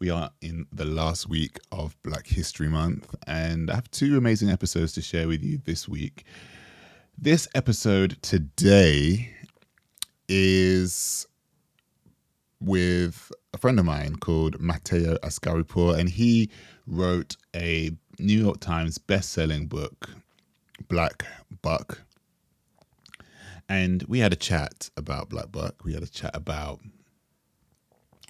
We are in the last week of Black History Month, and I have two amazing episodes to share with you this week. This episode today is with a friend of mine called Mateo Askaripour, and he wrote a New York Times best-selling book, Black Buck. And we had a chat about Black Buck. We had a chat about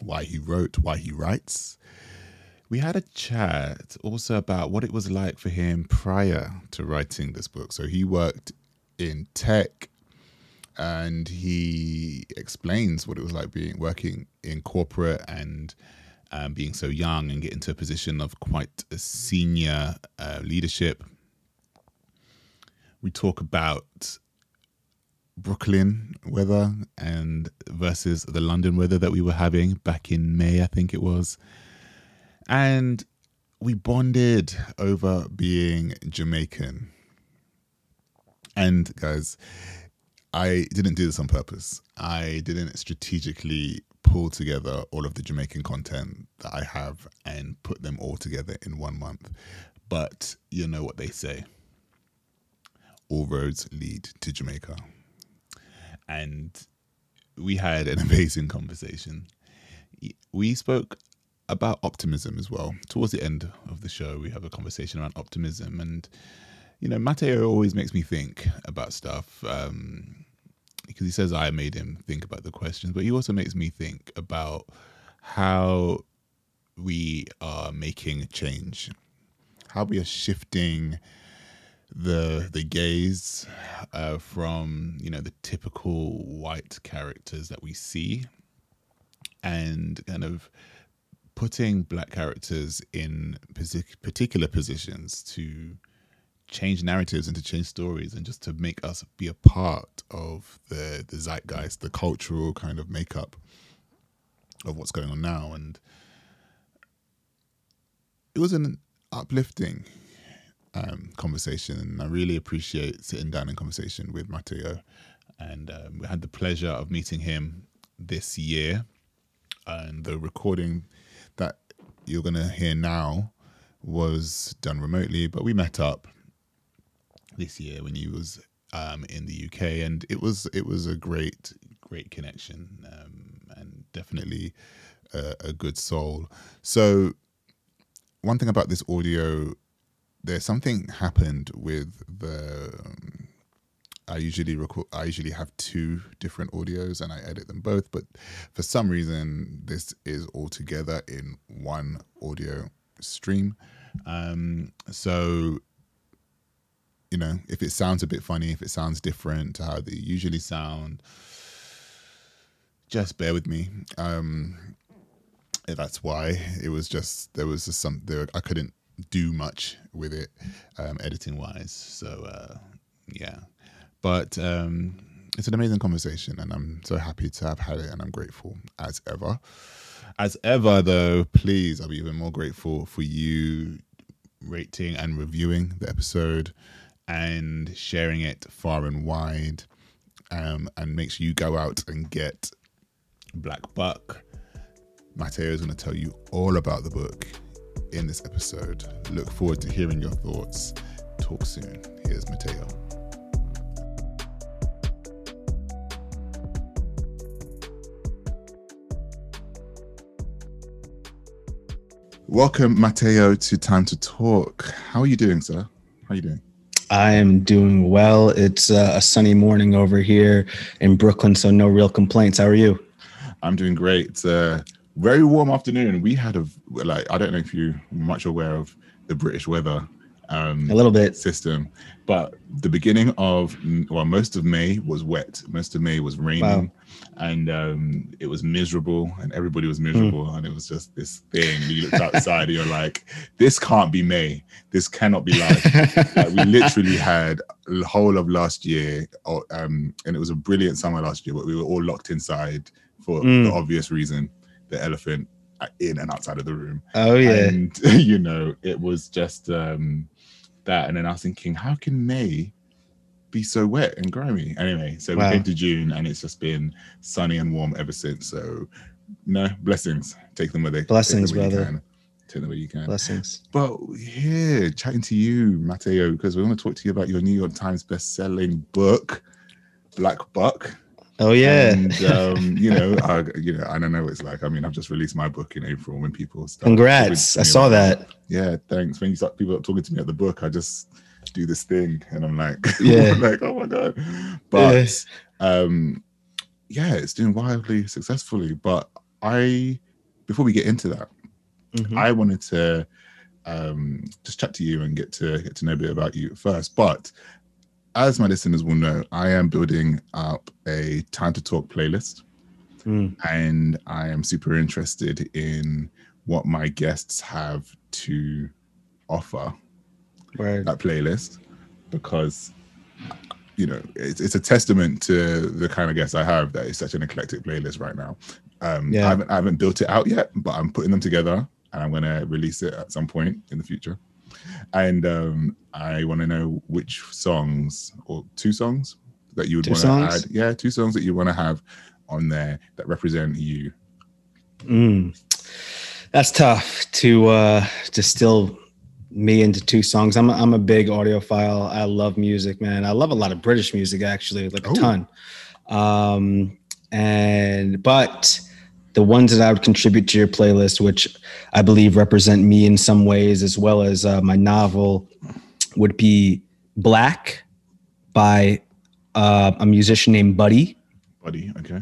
why he wrote, why he writes. We had a chat also about what it was like for him prior to writing this book. So he worked in tech and he explains what it was like being working in corporate and um, being so young and getting to a position of quite a senior uh, leadership. We talk about Brooklyn weather and versus the London weather that we were having back in May, I think it was. And we bonded over being Jamaican. And guys, I didn't do this on purpose. I didn't strategically pull together all of the Jamaican content that I have and put them all together in one month. But you know what they say all roads lead to Jamaica and we had an amazing conversation. We spoke about optimism as well. Towards the end of the show, we have a conversation around optimism, and you know, Mateo always makes me think about stuff um, because he says I made him think about the questions, but he also makes me think about how we are making change, how we are shifting the the gaze uh, from you know the typical white characters that we see, and kind of putting black characters in particular positions to change narratives and to change stories and just to make us be a part of the the zeitgeist, the cultural kind of makeup of what's going on now. And it was an uplifting um, conversation, and I really appreciate sitting down in conversation with Mateo. And um, we had the pleasure of meeting him this year, and the recording that you're gonna hear now was done remotely, but we met up this year when he was um, in the UK, and it was it was a great great connection, um, and definitely a, a good soul. So one thing about this audio there's something happened with the um, I usually record I usually have two different audios and I edit them both but for some reason this is all together in one audio stream. Um, so you know if it sounds a bit funny if it sounds different to how they usually sound just bear with me. Um, that's why. It was just there was just some there I couldn't do much with it um, editing wise. So uh, yeah, but um, it's an amazing conversation, and I'm so happy to have had it, and I'm grateful as ever. As ever, though, please, I'll be even more grateful for you rating and reviewing the episode and sharing it far and wide. Um, and make sure you go out and get Black Buck. Mateo is going to tell you all about the book in this episode. Look forward to hearing your thoughts. Talk soon. Here's Mateo. Welcome, Mateo, to Time to Talk. How are you doing, sir? How are you doing? I am doing well. It's uh, a sunny morning over here in Brooklyn, so no real complaints. How are you? I'm doing great. A very warm afternoon. We had a like I don't know if you're much aware of the British weather um, a little bit system. But the beginning of well, most of May was wet. Most of May was raining, wow. and um, it was miserable, and everybody was miserable, mm. and it was just this thing. You looked outside, and you're like, "This can't be May. This cannot be life." like, we literally had the whole of last year, um, and it was a brilliant summer last year, but we were all locked inside for mm. the obvious reason: the elephant in and outside of the room. Oh yeah, and you know, it was just. um that, and then I was thinking, how can May be so wet and grimy? Anyway, so wow. we came to June, and it's just been sunny and warm ever since. So, no blessings. Take them with they blessings, take them where brother. Take them where you can. Blessings. But here, chatting to you, Mateo, because we want to talk to you about your New York Times best-selling book, Black Buck. Oh yeah, and um, you know, I, you know, I don't know what it's like. I mean, I've just released my book in April. When people start, congrats! I saw that. Yeah, thanks. When you start people talking to me at the book, I just do this thing, and I'm like, yeah, like oh my god. But yeah. um, yeah, it's doing wildly successfully. But I, before we get into that, mm-hmm. I wanted to um, just chat to you and get to get to know a bit about you first. But as my listeners will know, I am building up a time to talk playlist. Mm. And I am super interested in what my guests have to offer right. that playlist because you know it's, it's a testament to the kind of guests I have that it's such an eclectic playlist right now. Um, yeah. I haven't I haven't built it out yet, but I'm putting them together and I'm gonna release it at some point in the future and um, I want to know which songs or two songs that you would want to add. Yeah, two songs that you want to have on there that represent you. Mm. That's tough to uh, distill me into two songs. I'm a, I'm a big audiophile. I love music, man. I love a lot of British music actually, like a Ooh. ton. Um, and but the ones that I would contribute to your playlist, which I believe represent me in some ways, as well as uh, my novel, would be Black by uh, a musician named Buddy. Buddy, okay.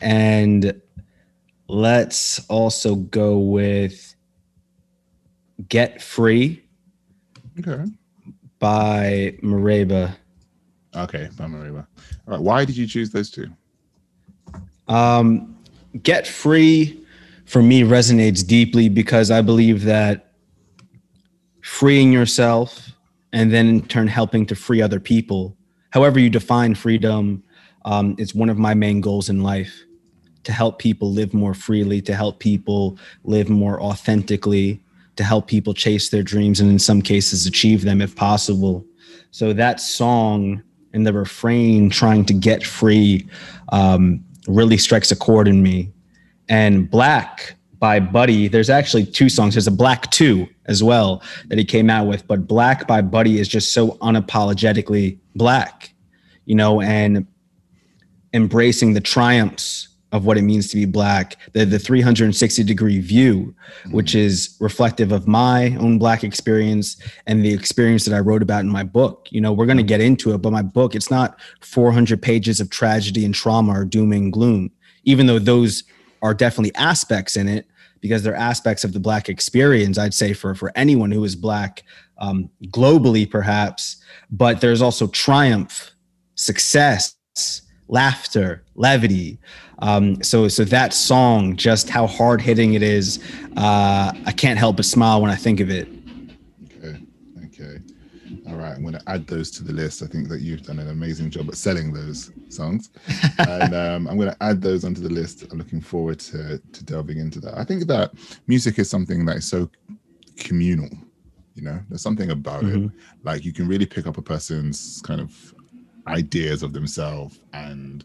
And let's also go with Get Free. Okay. By Mereba. Okay, by Mereba. All right. Why did you choose those two? Um, get free for me resonates deeply because I believe that freeing yourself and then in turn helping to free other people, however you define freedom, um, is one of my main goals in life to help people live more freely, to help people live more authentically, to help people chase their dreams and in some cases achieve them if possible. So that song and the refrain trying to get free um, really strikes a chord in me. And Black by Buddy, there's actually two songs. There's a Black 2 as well that he came out with, but Black by Buddy is just so unapologetically black, you know, and embracing the triumphs of what it means to be black, the, the 360 degree view, which mm-hmm. is reflective of my own black experience and the experience that I wrote about in my book. You know, we're going to get into it, but my book, it's not 400 pages of tragedy and trauma or doom and gloom, even though those are definitely aspects in it because they're aspects of the black experience i'd say for for anyone who is black um, globally perhaps but there's also triumph success laughter levity um, so so that song, just how hard hitting it is, uh, I can't help but smile when I think of it. Okay, okay, all right. I'm going to add those to the list. I think that you've done an amazing job at selling those songs, and um, I'm going to add those onto the list. I'm looking forward to to delving into that. I think that music is something that is so communal. You know, there's something about mm-hmm. it. Like you can really pick up a person's kind of ideas of themselves and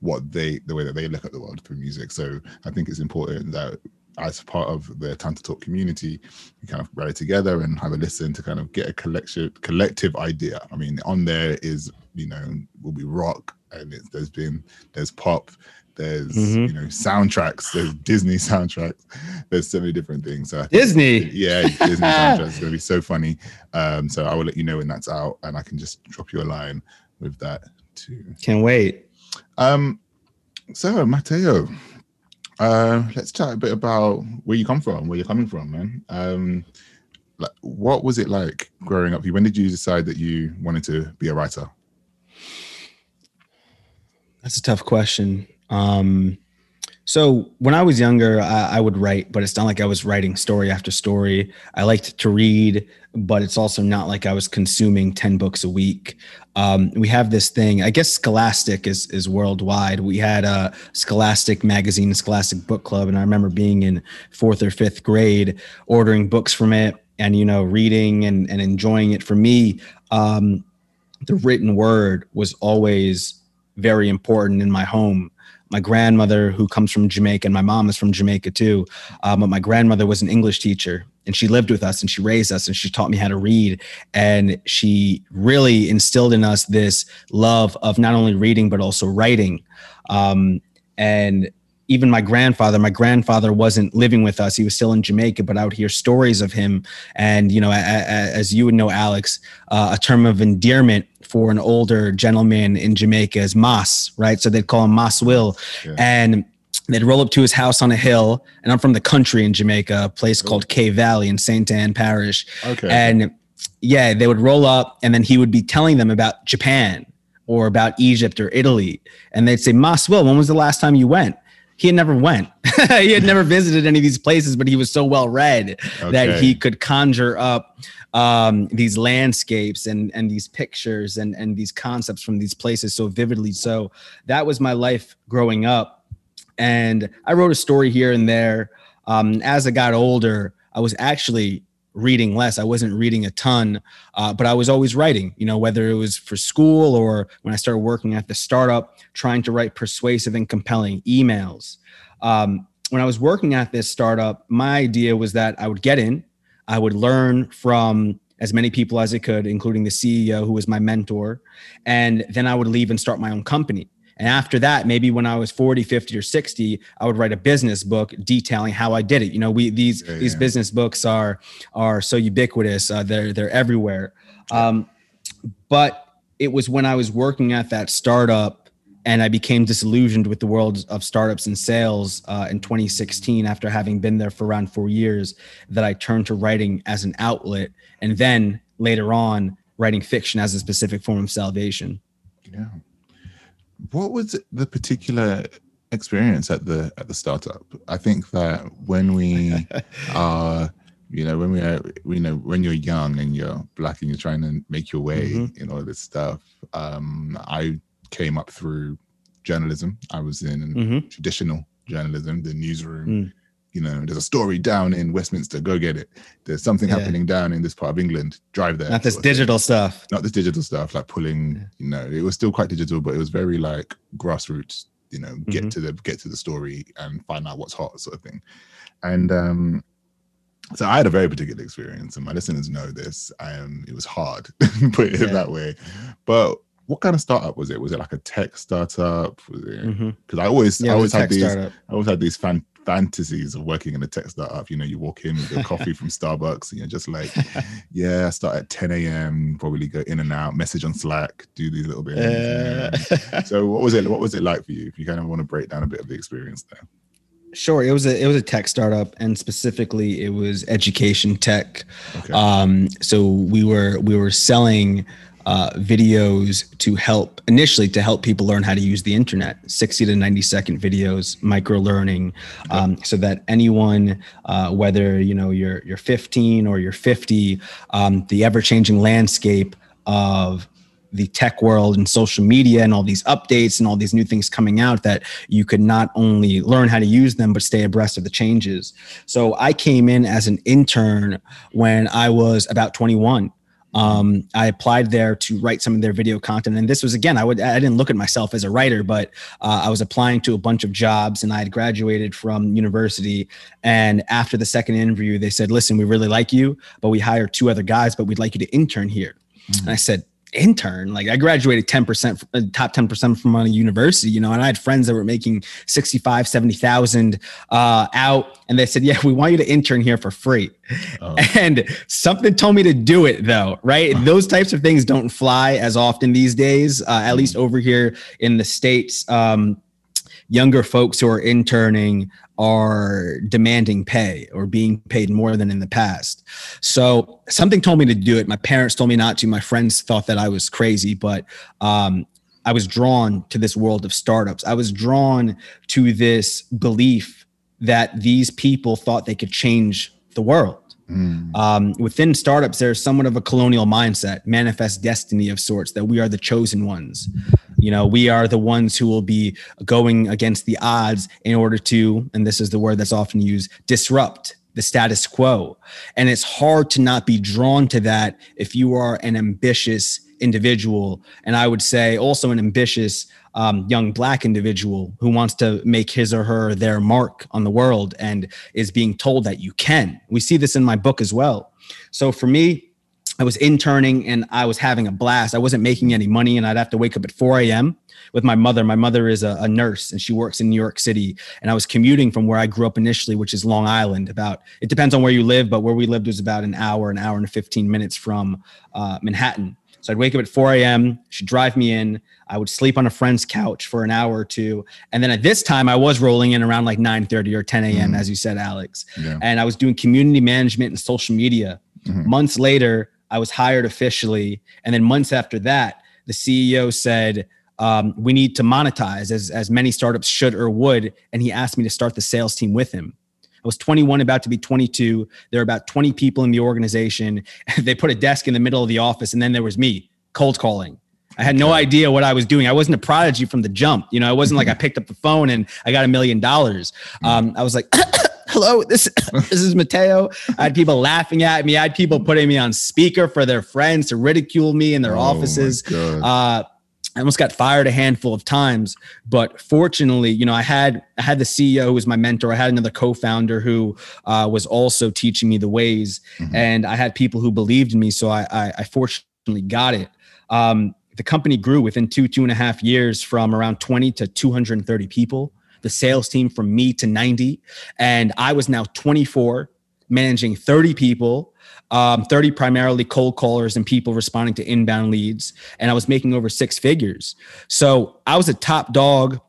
what they the way that they look at the world through music. So I think it's important that as part of the Time to Talk community, we kind of rally together and have a listen to kind of get a collection collective idea. I mean, on there is you know will be rock and there's been there's pop, there's mm-hmm. you know soundtracks, there's Disney soundtracks, there's so many different things. So Disney, think, yeah, Disney soundtracks is gonna be so funny. Um, so I will let you know when that's out, and I can just drop you a line with that too. Can't wait. Um, so Mateo, uh, let's chat a bit about where you come from, where you're coming from, man. Um, like, what was it like growing up? When did you decide that you wanted to be a writer? That's a tough question. Um, so when I was younger, I, I, would write, but it's not like I was writing story after story. I liked to read, but it's also not like I was consuming 10 books a week. Um, we have this thing, I guess Scholastic is, is worldwide. We had a Scholastic magazine, Scholastic book club. And I remember being in fourth or fifth grade, ordering books from it and, you know, reading and, and enjoying it. For me, um, the written word was always very important in my home my grandmother who comes from jamaica and my mom is from jamaica too um, but my grandmother was an english teacher and she lived with us and she raised us and she taught me how to read and she really instilled in us this love of not only reading but also writing. Um, and even my grandfather my grandfather wasn't living with us he was still in jamaica but i would hear stories of him and you know as you would know alex uh, a term of endearment for an older gentleman in jamaica is mas right? So they'd call him mas will. Yeah. and they'd roll up to his house on a hill and i'm from the country in jamaica a place oh. called Cave Valley in st Ann parish. Okay. And yeah they would roll up and then he would be telling them about japan or about egypt or italy. And they'd say mas will when was the last time you went he had never went. he had never visited any of these places, but he was so well read okay. that he could conjure up um, these landscapes and and these pictures and and these concepts from these places so vividly. So that was my life growing up, and I wrote a story here and there. Um, as I got older, I was actually reading less. I wasn't reading a ton, uh, but I was always writing, you know, whether it was for school or when I started working at the startup, trying to write persuasive and compelling emails. Um, when I was working at this startup, my idea was that I would get in, I would learn from as many people as I could, including the CEO who was my mentor, and then I would leave and start my own company. And after that, maybe when I was 40, 50 or 60, I would write a business book detailing how I did it. You know, we these yeah, these yeah. business books are are so ubiquitous. Uh, they're they're everywhere. Um, but it was when I was working at that startup and I became disillusioned with the world of startups and sales uh, in 2016 after having been there for around four years that I turned to writing as an outlet and then later on writing fiction as a specific form of salvation. Yeah what was the particular experience at the at the startup? I think that when we are you know when we are you know when you're young and you're black and you're trying to make your way mm-hmm. in all this stuff um i came up through journalism i was in mm-hmm. traditional journalism the newsroom mm you know, there's a story down in Westminster, go get it. There's something yeah. happening down in this part of England, drive there. Not this digital stuff. Not this digital stuff, like pulling, yeah. you know, it was still quite digital, but it was very like grassroots, you know, get mm-hmm. to the get to the story and find out what's hot sort of thing. And um so I had a very particular experience, and my listeners know this. Um, it was hard, put it yeah. that way. But what kind of startup was it? Was it like a tech startup? Because mm-hmm. I always, yeah, I always had these, startup. I always had these fan, fantasies of working in a tech startup. You know, you walk in with your coffee from Starbucks and you're just like, yeah, I start at 10 a.m., probably go in and out, message on Slack, do these little bits. Uh... so what was it? What was it like for you? If you kind of want to break down a bit of the experience there. Sure, it was a it was a tech startup, and specifically, it was education tech. Okay. Um, so we were we were selling uh, videos to help initially to help people learn how to use the internet 60 to 90 second videos micro learning um, so that anyone uh, whether you know you're you're 15 or you're 50 um, the ever changing landscape of the tech world and social media and all these updates and all these new things coming out that you could not only learn how to use them but stay abreast of the changes. So I came in as an intern when I was about 21 um, I applied there to write some of their video content, and this was again, I would I didn't look at myself as a writer, but uh, I was applying to a bunch of jobs, and I had graduated from university. And after the second interview, they said, "Listen, we really like you, but we hired two other guys, but we'd like you to intern here." Mm-hmm. And I said, intern. Like I graduated 10%, uh, top 10% from a university, you know, and I had friends that were making 65, 70,000 uh, out. And they said, yeah, we want you to intern here for free. Oh. And something told me to do it though, right? Those types of things don't fly as often these days, uh, at least over here in the States. Um, younger folks who are interning are demanding pay or being paid more than in the past. So something told me to do it. My parents told me not to. My friends thought that I was crazy, but um, I was drawn to this world of startups. I was drawn to this belief that these people thought they could change the world. Mm. Um, within startups, there's somewhat of a colonial mindset, manifest destiny of sorts, that we are the chosen ones. You know, we are the ones who will be going against the odds in order to, and this is the word that's often used, disrupt the status quo. And it's hard to not be drawn to that if you are an ambitious individual. And I would say also an ambitious um, young black individual who wants to make his or her their mark on the world and is being told that you can. We see this in my book as well. So for me, I was interning and I was having a blast. I wasn't making any money and I'd have to wake up at 4 a.m. with my mother. My mother is a, a, nurse and she works in New York City. And I was commuting from where I grew up initially, which is Long Island. About, it depends on where you live, but where we lived was about an hour, an hour and 15 minutes from uh, Manhattan. So I'd wake up at 4 a.m. She'd drive me in. I would sleep on a friend's couch for an hour or two. And then at this time, I was rolling in around like 9 30 or 10 a.m., mm-hmm. as you said, Alex. Yeah. And I was doing community management and social media. Mm-hmm. Months later, I was hired officially. And then months after that, the CEO said, um, we need to monetize as, as many startups should or would. And he asked me to start the sales team with him. I was 21, about to be 22. There were about 20 people in the organization. they put a desk in the middle of the office, and then there was me cold calling. I had no idea what I was doing. I wasn't a prodigy from the jump. You know, it wasn't like I picked up the phone and I got a million dollars. Um, I was like, hello, this, this is Mateo. I had people laughing at me. I had people putting me on speaker for their friends to ridicule me in their oh offices. Uh, I almost got fired a handful of times, but fortunately, you know, I had I had the CEO who was my mentor. I had another co-founder who uh, was also teaching me the ways, mm-hmm. and I had people who believed in me. So I, I, I fortunately got it. Um, the company grew within two two and a half years from around 20 to 230 people the sales team from me to 90 and i was now 24 managing 30 people um, 30 primarily cold callers and people responding to inbound leads and i was making over six figures. So i was a top dog.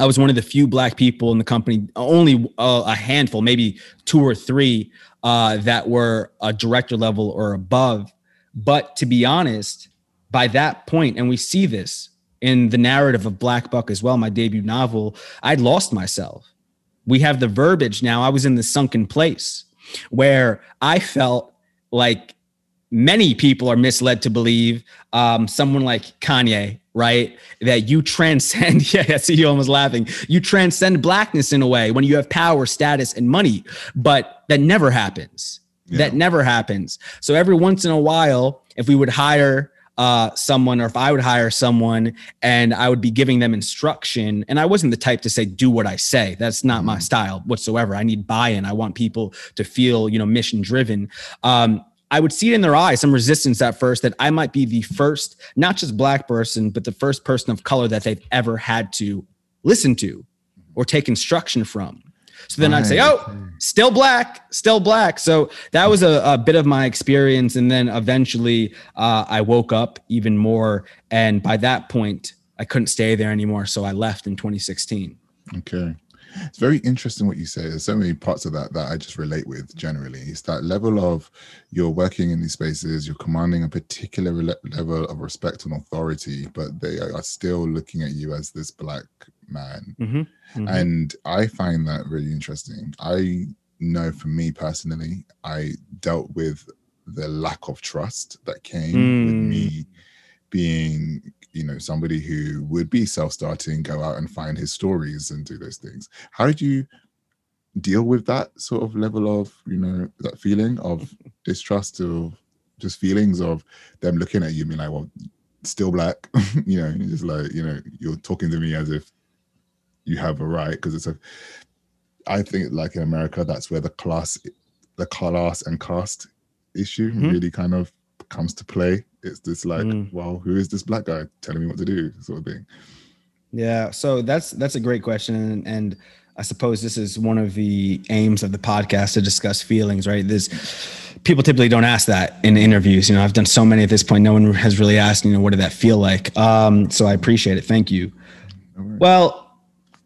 I was one of the few black people in the company only uh, a handful maybe two or three uh, that were a director level or above. But to be honest by that point and we see this in the narrative of black buck as well my debut novel i'd lost myself. We have the verbiage now. I was in the sunken place where i felt like many people are misled to believe um, someone like Kanye, right? That you transcend, yeah, I see you almost laughing. You transcend blackness in a way when you have power, status, and money, but that never happens. Yeah. That never happens. So every once in a while, if we would hire uh, someone or if I would hire someone and I would be giving them instruction. And I wasn't the type to say, do what I say. That's not mm-hmm. my style whatsoever. I need buy-in. I want people to feel, you know, mission driven. Um, I would see it in their eyes, some resistance at first that I might be the first, not just black person, but the first person of color that they've ever had to listen to or take instruction from. So then right. I'd say, oh, still black, still black. So that was a, a bit of my experience. And then eventually uh, I woke up even more. And by that point, I couldn't stay there anymore. So I left in 2016. Okay. It's very interesting what you say. There's so many parts of that that I just relate with generally. It's that level of you're working in these spaces, you're commanding a particular level of respect and authority, but they are still looking at you as this black man. Mm-hmm. Mm-hmm. And I find that really interesting. I know for me personally, I dealt with the lack of trust that came mm. with me being you know somebody who would be self-starting go out and find his stories and do those things how did you deal with that sort of level of you know that feeling of distrust of just feelings of them looking at you and being like well still black you know just like you know you're talking to me as if you have a right because it's a i think like in america that's where the class the class and caste issue mm-hmm. really kind of comes to play it's this like mm. well who is this black guy telling me what to do sort of thing yeah so that's that's a great question and, and I suppose this is one of the aims of the podcast to discuss feelings, right? This people typically don't ask that in interviews. You know, I've done so many at this point. No one has really asked, you know, what did that feel like? Um, so I appreciate it. Thank you. Well,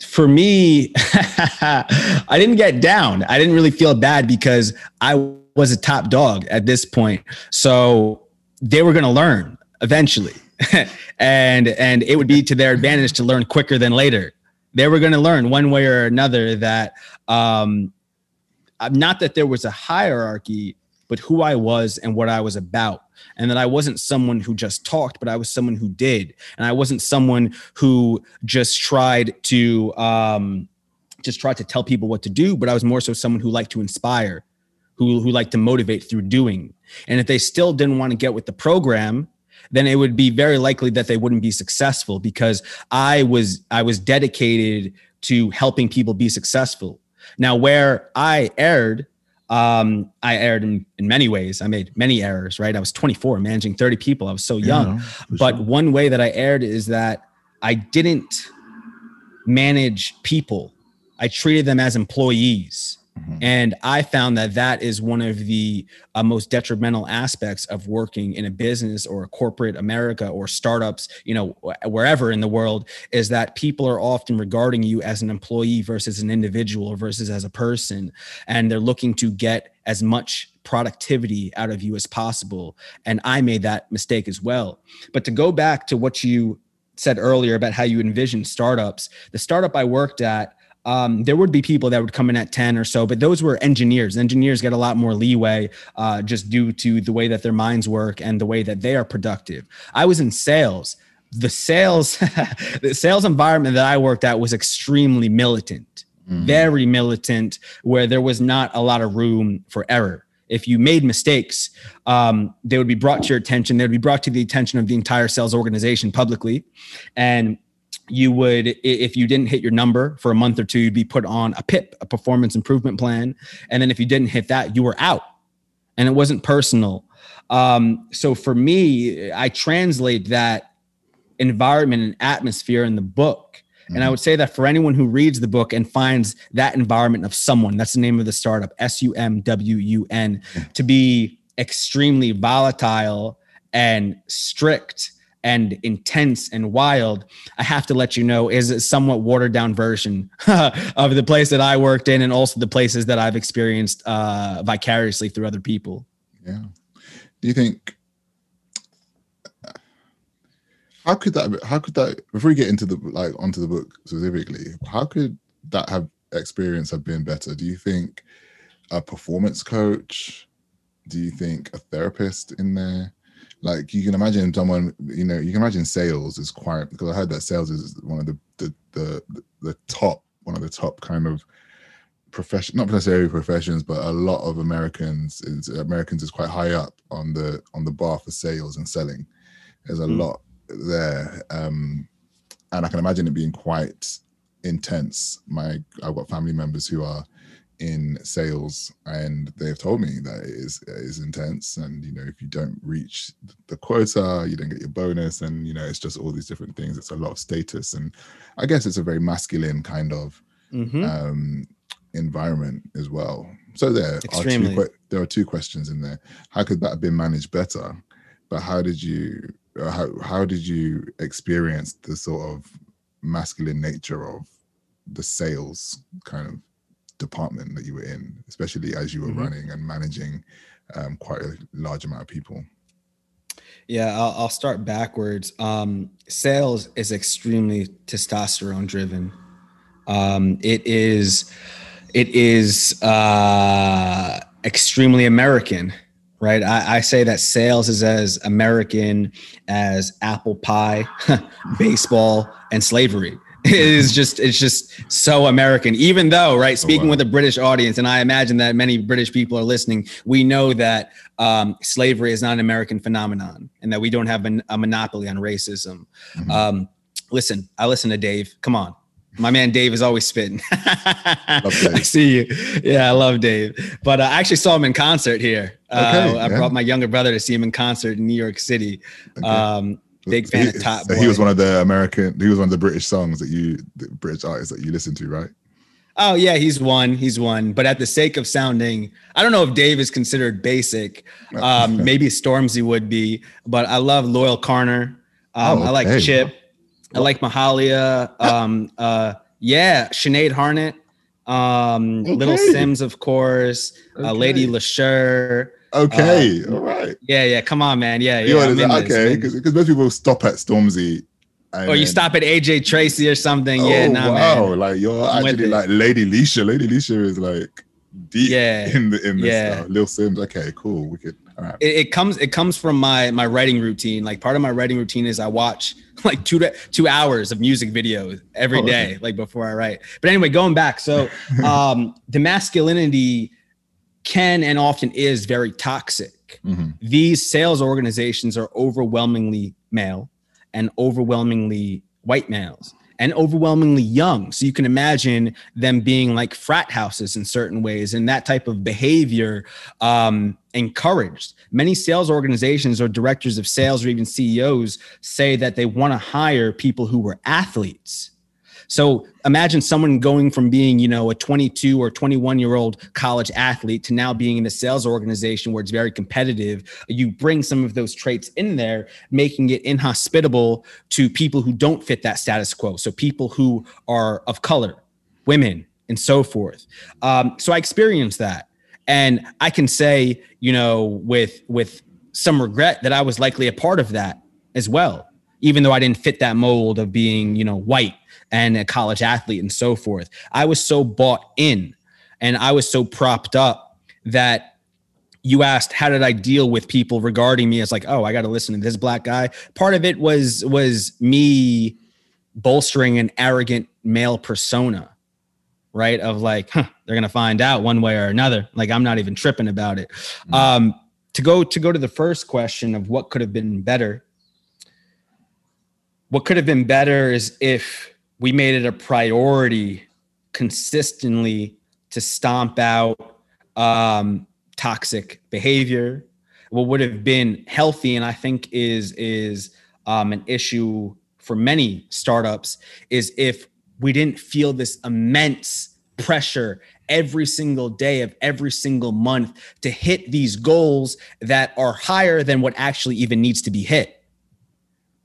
for me, I didn't get down. I didn't really feel bad because I was a top dog at this point. So they were going to learn eventually. and and it would be to their advantage to learn quicker than later they were going to learn one way or another that um, not that there was a hierarchy, but who I was and what I was about. And that I wasn't someone who just talked, but I was someone who did. And I wasn't someone who just tried to um, just tried to tell people what to do, but I was more so someone who liked to inspire, who who liked to motivate through doing. And if they still didn't want to get with the program, then it would be very likely that they wouldn't be successful because I was I was dedicated to helping people be successful. Now, where I erred, um, I erred in, in many ways. I made many errors, right? I was 24, managing 30 people. I was so young. Yeah, but sure. one way that I erred is that I didn't manage people. I treated them as employees. Mm-hmm. And I found that that is one of the uh, most detrimental aspects of working in a business or a corporate America or startups, you know, wherever in the world, is that people are often regarding you as an employee versus an individual versus as a person. And they're looking to get as much productivity out of you as possible. And I made that mistake as well. But to go back to what you said earlier about how you envision startups, the startup I worked at, um, there would be people that would come in at 10 or so, but those were engineers. Engineers get a lot more leeway uh, just due to the way that their minds work and the way that they are productive. I was in sales. The sales, the sales environment that I worked at was extremely militant, mm-hmm. very militant, where there was not a lot of room for error. If you made mistakes, um, they would be brought to your attention. They would be brought to the attention of the entire sales organization publicly, and you would if you didn't hit your number for a month or two you'd be put on a pip a performance improvement plan and then if you didn't hit that you were out and it wasn't personal um, so for me i translate that environment and atmosphere in the book mm-hmm. and i mm-hmm. would say that for anyone who reads the book and finds that environment of someone that's the name of the startup s-u-m-w-u-n to be extremely volatile and strict and intense and wild, I have to let you know is a somewhat watered down version of the place that I worked in and also the places that I've experienced uh, vicariously through other people. Yeah. Do you think how could that how could that before we get into the like onto the book specifically, how could that have experience have been better? Do you think a performance coach? Do you think a therapist in there? Like you can imagine someone you know you can imagine sales is quite because i heard that sales is one of the the the, the top one of the top kind of profession not necessarily professions but a lot of americans is americans is quite high up on the on the bar for sales and selling there's a mm. lot there um and i can imagine it being quite intense my i've got family members who are in sales and they've told me that it is, it is intense. And you know if you don't reach the quota you don't get your bonus and you know it's just all these different things. It's a lot of status. And i guess it's a very masculine kind of mm-hmm. um, environment as well. So there Extremely. are two there are two questions in there. How could that have been managed better? But how did you how, how did you experience the sort of masculine nature of the sales kind of department that you were in, especially as you were mm-hmm. running and managing um, quite a large amount of people? Yeah, I'll, I'll start backwards. Um, sales is extremely testosterone driven. Um, it is, it is uh, extremely American, right? I, I, say that sales is as American as apple pie, baseball, and slavery. It is just it's just so American. Even though, right, speaking oh, wow. with a British audience, and I imagine that many British people are listening, we know that um, slavery is not an American phenomenon, and that we don't have an, a monopoly on racism. Mm-hmm. Um, listen, I listen to Dave. Come on, my man Dave is always spitting. I see you. Yeah, I love Dave. But uh, I actually saw him in concert here. Uh, okay, I yeah. brought my younger brother to see him in concert in New York City. Okay. Um, big fan he, of Top so Boy. He was one of the American. He was one of the British songs that you, the British artists that you listen to, right? Oh yeah, he's one. He's one. But at the sake of sounding, I don't know if Dave is considered basic. Um, maybe Stormzy would be. But I love Loyle Carner. Um, oh, okay. I like Chip. I like Mahalia. Um, uh, yeah, Sinead Harnett. Um, okay. Little Simz, of course. Okay. Uh, Lady Leshurr. Okay, uh, all right. Yeah, yeah. Come on, man. Yeah, yeah. okay, because most people stop at Stormzy. or you stop at AJ Tracey or something. Oh, yeah, nah, wow. Man. Like you're I'm actually like Lady Leshurr. Lady Leshurr is like deep yeah. in the in this yeah. stuff. Lil Simz. Okay, cool. We could it, it, comes it comes from my my writing routine. Like part of my writing routine is I watch like two to, two hours of music videos every oh, day, okay. like before I write. But anyway, going back, so um, the masculinity can and often is very toxic. Mm-hmm. These sales organizations are overwhelmingly male and overwhelmingly white males and overwhelmingly young. So you can imagine them being like frat houses in certain ways, and that type of behavior um, encouraged. Many sales organizations or directors of sales or even CEOs say that they want to hire people who were athletes so imagine someone going from being, you know, a 22 or 21 year old college athlete to now being in a sales organization where it's very competitive. You bring some of those traits in there, making it inhospitable to people who don't fit that status quo. So people who are of color, women, and so forth. Um, so I experienced that. And I can say, you know, with with some regret that I was likely a part of that as well, even though I didn't fit that mold of being, you know, white and a college athlete and so forth. I was so bought in and I was so propped up that you asked how did I deal with people regarding me as like, oh, I got to listen to this black guy. Part of it was was me bolstering an arrogant male persona, right? Of like, huh, they're gonna find out one way or another. Like I'm not even tripping about it. Mm-hmm. Um, to go to go to the first question of what could have been better. What could have been better is if we made it a priority consistently to stomp out um, toxic behavior. What would have been healthy, and I think is is um, an issue for many startups, is if we didn't feel this immense pressure every single day of every single month to hit these goals that are higher than what actually even needs to be hit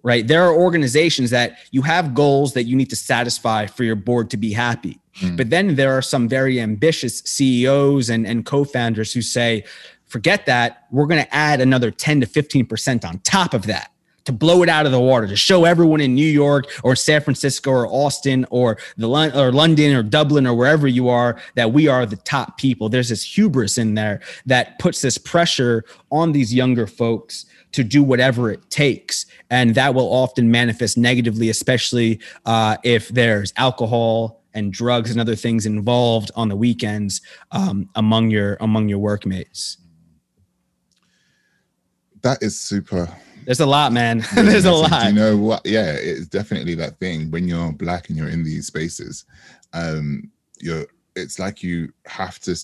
right? There are organizations that you have goals that you need to satisfy for your board to be happy. Mm. But then there are some very ambitious CEOs and, and co founders who say, forget that. We're going to add another 10 to 15% on top of that to blow it out of the water, to show everyone in New York or San Francisco or Austin or the or London or Dublin or wherever you are that we are the top people. There's this hubris in there that puts this pressure on these younger folks to do whatever it takes. And that will often manifest negatively, especially uh, if there's alcohol and drugs and other things involved on the weekends um, among your among your workmates. That is super. There's a lot, man. There's a lot. you know what? Yeah, it's definitely that thing when you're black and you're in these spaces. Um, you're. It's like you have to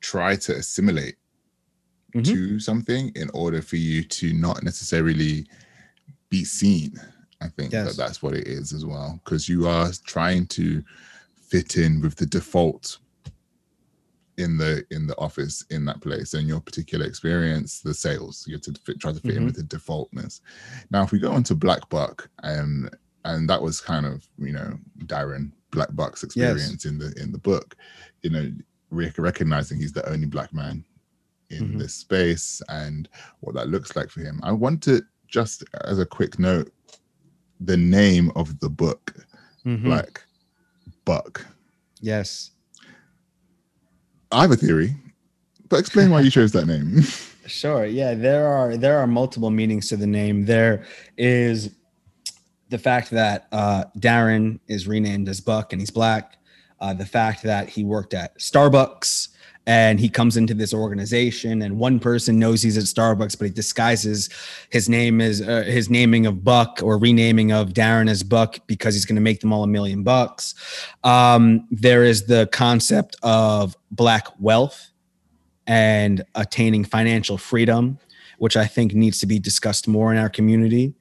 try to assimilate mm-hmm. to something in order for you to not necessarily be seen. I think yes. that that's what it is as well, because you are trying to fit in with the default in the in the office in that place and your particular experience the sales you have to fit, try to fit mm-hmm. in with the defaultness now if we go on to black buck um and that was kind of you know darren black buck's experience yes. in the in the book you know recognizing he's the only black man in mm-hmm. this space and what that looks like for him. I want to just as a quick note, the name of the book, mm-hmm. Black Buck. Yes. I have a theory, but explain why you chose that name. Sure. Yeah, there are there are multiple meanings to the name. There is the fact that uh, Darren is renamed as Buck and he's black. Uh, the fact that he worked at Starbucks and he comes into this organization and one person knows he's at starbucks but he disguises his name as uh, his naming of buck or renaming of darren as buck because he's going to make them all a million bucks um, there is the concept of black wealth and attaining financial freedom which I think needs to be discussed more in our community.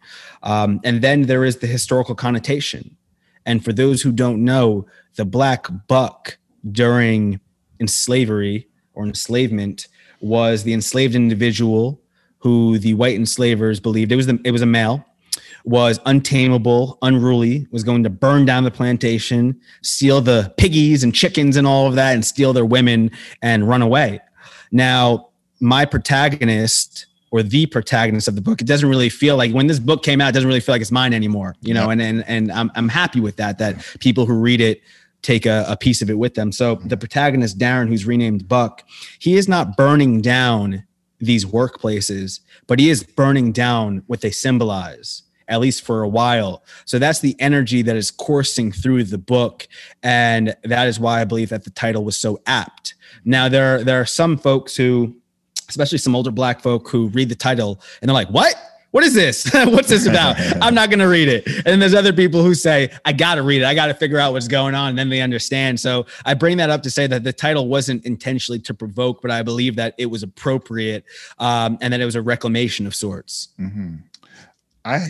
Um, and then there is the historical connotation. And for those who don't know, the black buck during in slavery or enslavement was the enslaved individual who the white enslavers believed it was the, it was a male was untamable, unruly, was going to burn down the plantation, steal the piggies and chickens and all of that, and steal their women and run away. Now, my protagonist or the protagonist of the book, it doesn't really feel like when this book came out, it doesn't really feel like it's mine anymore, you know, and, and, and I'm, I'm happy with that, that people who read it take a, a piece of it with them. So the protagonist, Darren, who's renamed Buck, he is not burning down these workplaces, but he is burning down what they symbolize at least for a while. So that's the energy that is coursing through the book, and that is why I believe that the title was so apt. Now there there are some folks who, especially some older black folk, who read the title and they're like, "What? What is this? What's this about? I'm not going to read it. And there's other people who say, I got to read it. I got to figure out what's going on. And then they understand. So I bring that up to say that the title wasn't intentionally to provoke, but I believe that it was appropriate um, and that it was a reclamation of sorts. Mm-hmm. I,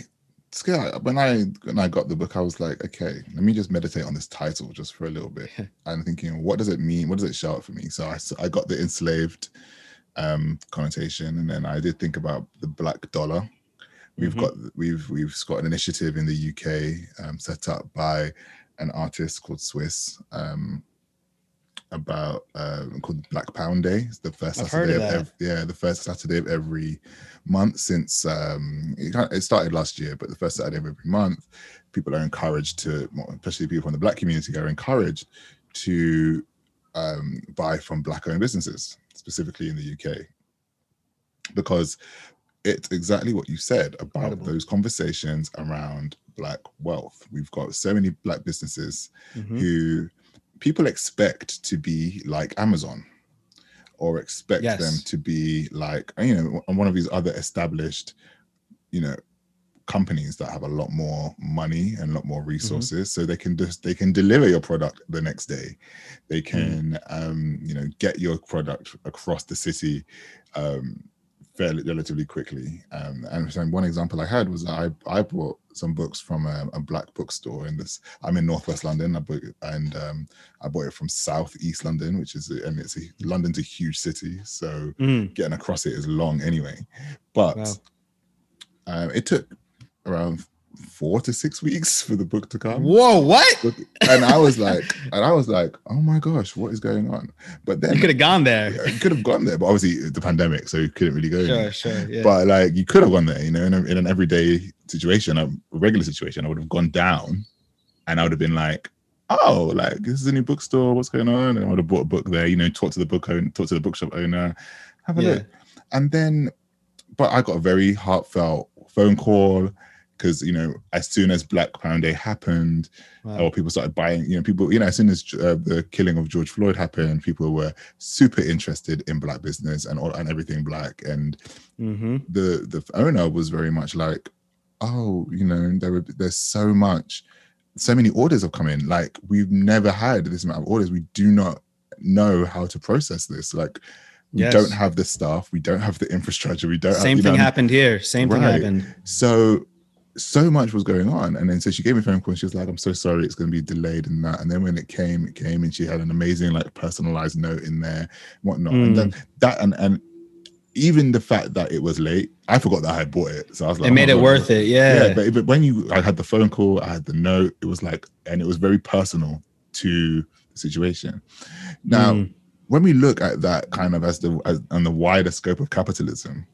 when I when I got the book, I was like, okay, let me just meditate on this title just for a little bit, and thinking, what does it mean? What does it shout for me? So I, I got the enslaved um, connotation, and then I did think about the black dollar, We've mm-hmm. got we've we've got an initiative in the UK um, set up by an artist called Swiss um, about uh, called Black Pound Day. It's the 1st Saturday of, of every, yeah the first Saturday of every month since um, it, it started last year, but the first Saturday of every month, people are encouraged to, especially people from the Black community, are encouraged to um, buy from Black-owned businesses, specifically in the UK, because it's exactly what you said about Incredible. those conversations around black wealth. We've got so many black businesses mm-hmm. who people expect to be like Amazon or expect yes. them to be like you know one of these other established you know companies that have a lot more money and a lot more mm-hmm. resources mm-hmm. so they can just they can deliver your product the next day they mm. can mm. um you know get your product across the city um fairly relatively quickly. Um, and one example I had was I I bought some books from a, a, black bookstore in this. I'm in Northwest London. I bought and um, I bought it from South East London, which is and it's a, London's a huge city, so mm. getting across it is long anyway. But wow. um, it took around four to six weeks for the book to come. Whoa, what? And I was like, and I was like, oh my gosh, what is going on? But then you could have gone there. You could have gone there, but obviously the pandemic, so you couldn't really go. Sure, sure. Yeah. But like you could have gone there, you know, in, a, in an everyday situation, a regular situation, I would have gone down, and I would have been like, oh, like this is a new bookstore. What's going on? And I would have bought a book there, you know, talk to the book owner, talk to the bookshop owner, have a yeah. look. And then, but I got a very heartfelt phone call because you know as soon as Black Pound Day happened, wow. or people started buying, you know, people, you know, as soon as uh, the killing of George Floyd happened, people were super interested in Black business and all and everything Black, and mm-hmm. the the owner was very much like, oh, you know, there were there's so much, so many orders have come in, like we've never had this amount of orders. We do not know how to process this, like. We yes. don't have the staff. We don't have the infrastructure. We don't. Same have, thing know, happened here. Same right. thing happened. So so much was going on. And then so she gave me a phone call and she was like, I'm so sorry, it's going to be delayed and that. And then when it came, it came and she had an amazing, like personalized note in there, whatnot. Mm. And then hmm. that, and, and even the fact that it was late, I forgot that I had bought it. So I was like, it made oh, it worth it. Yeah. Yeah. But, but when you, I had the phone call, I had the note, it was like, and it was very personal to the situation. Now, mm. when we look at that kind of as the, as, on the wider scope of capitalism,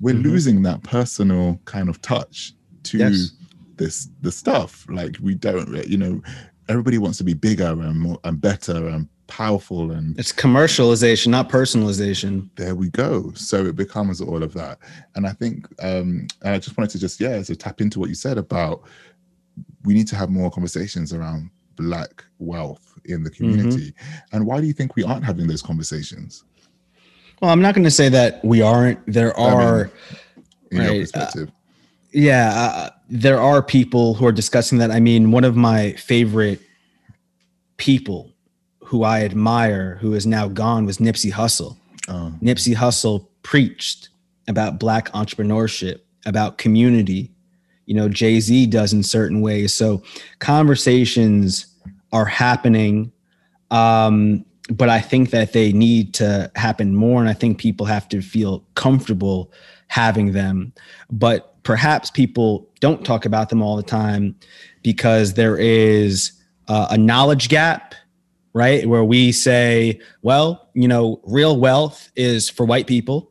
we're mm-hmm. losing that personal kind of touch to yes. this the stuff. Like we don't, you know, everybody wants to be bigger and more and better and powerful and It's commercialization, not personalization. there we go so it becomes all of that and i think um and i just wanted to just yeah so tap into what you said about we need to have more conversations around black wealth in the community and why do you think we aren't having those conversations Well, I'm not going to say that we aren't. There I mean, are, in your Right, uh, perspective yeah, uh, there are people who are discussing that. I mean, one of my favorite people who I admire, who is now gone, was Nipsey Hussle. oh, Nipsey Hussle preached about black entrepreneurship, about community. You know, Jay Z does in certain ways. So conversations are happening, um, but I think that they need to happen more, and I think people have to feel comfortable having them. But perhaps people don't talk about them all the time because there is uh, a knowledge gap right? Where we say, well, you know, real wealth is for white people.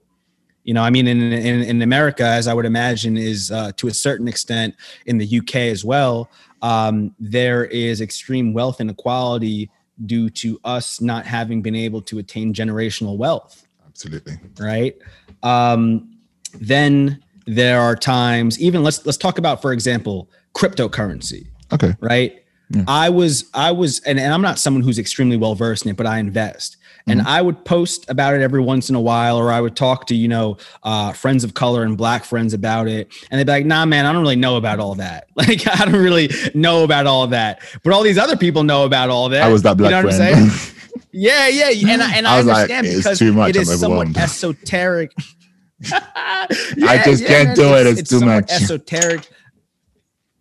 You know, I mean, in in, in America, as I would imagine, is uh, to a certain extent in the UK as well. Um, there is extreme wealth inequality due to us not having been able to attain generational wealth absolutely right um, then there are times even let's let's talk about for example cryptocurrency okay. right? I was i was and, and i'm not someone who's extremely well versed in it but i invest. And i would post about it every once in a while or i would talk to you know uh, friends of color and black friends about it. And they'd be like nah man i don't really know about all that. Like i don't really know about all that. But all these other people know about all that. I was that black you know what friend. i'm saying? Yeah yeah. And i, and I I, like, understand it's because it I'm somewhat esoteric I just can't do it, it's too somewhat much. esoteric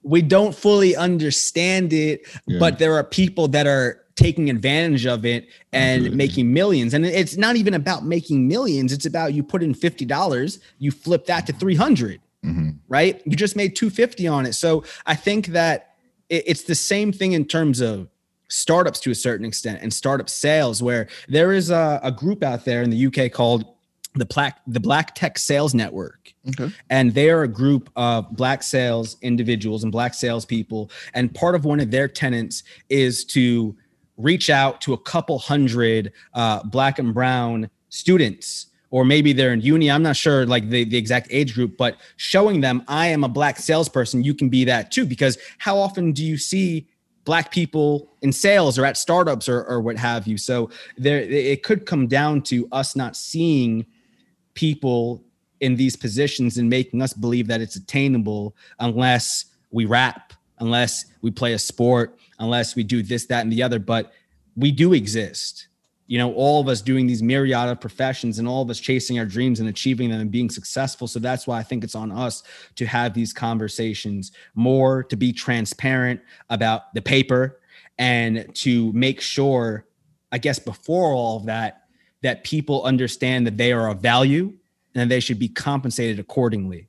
we don't fully understand it, Yeah. but there are people that are taking advantage of it and making millions. And it's not even about making millions. It's about you put in $50, you flip that to 300, Mhm. right? You just made 250 on it. So I think that it's the same thing in terms of startups to a certain extent and startup sales where there is a, a group out there in the UK called the Black the Black Tech Sales Network okay and they are a group of black sales individuals and black salespeople. And part of one of their tenants is to reach out to a couple hundred uh, black and brown students, or maybe they're in uni. I'm not sure, like the, the exact age group, but showing them I am a black salesperson. You can be that too, because how often do you see? black people in sales or at startups or, or what have you so there it could come down to us not seeing people in these positions and making us believe that it's attainable unless we rap, unless we play a sport, unless we do this, that, and the other. But we do exist. You know, all of us doing these myriad of professions and all of us chasing our dreams and achieving them and being successful. So that's why I think it's on us to have these conversations more, to be transparent about the paper and to make sure, I guess, before all of that, that people understand that they are of value and they should be compensated accordingly.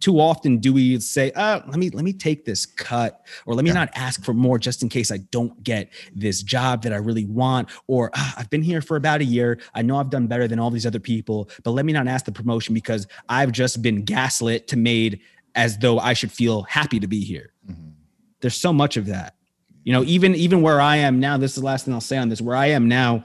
Too often do we say, "Oh, let me let me take this cut, or let me not ask for more just in case I don't get this job that I really want, or "Ah, I've been here for about a year. I know I've done better than all these other people, but let me not ask the promotion because I've just been gaslit to made as though I should feel happy to be here." There's so much of that. You know, even even where I am now, this is the last thing I'll say on this. Where I am now,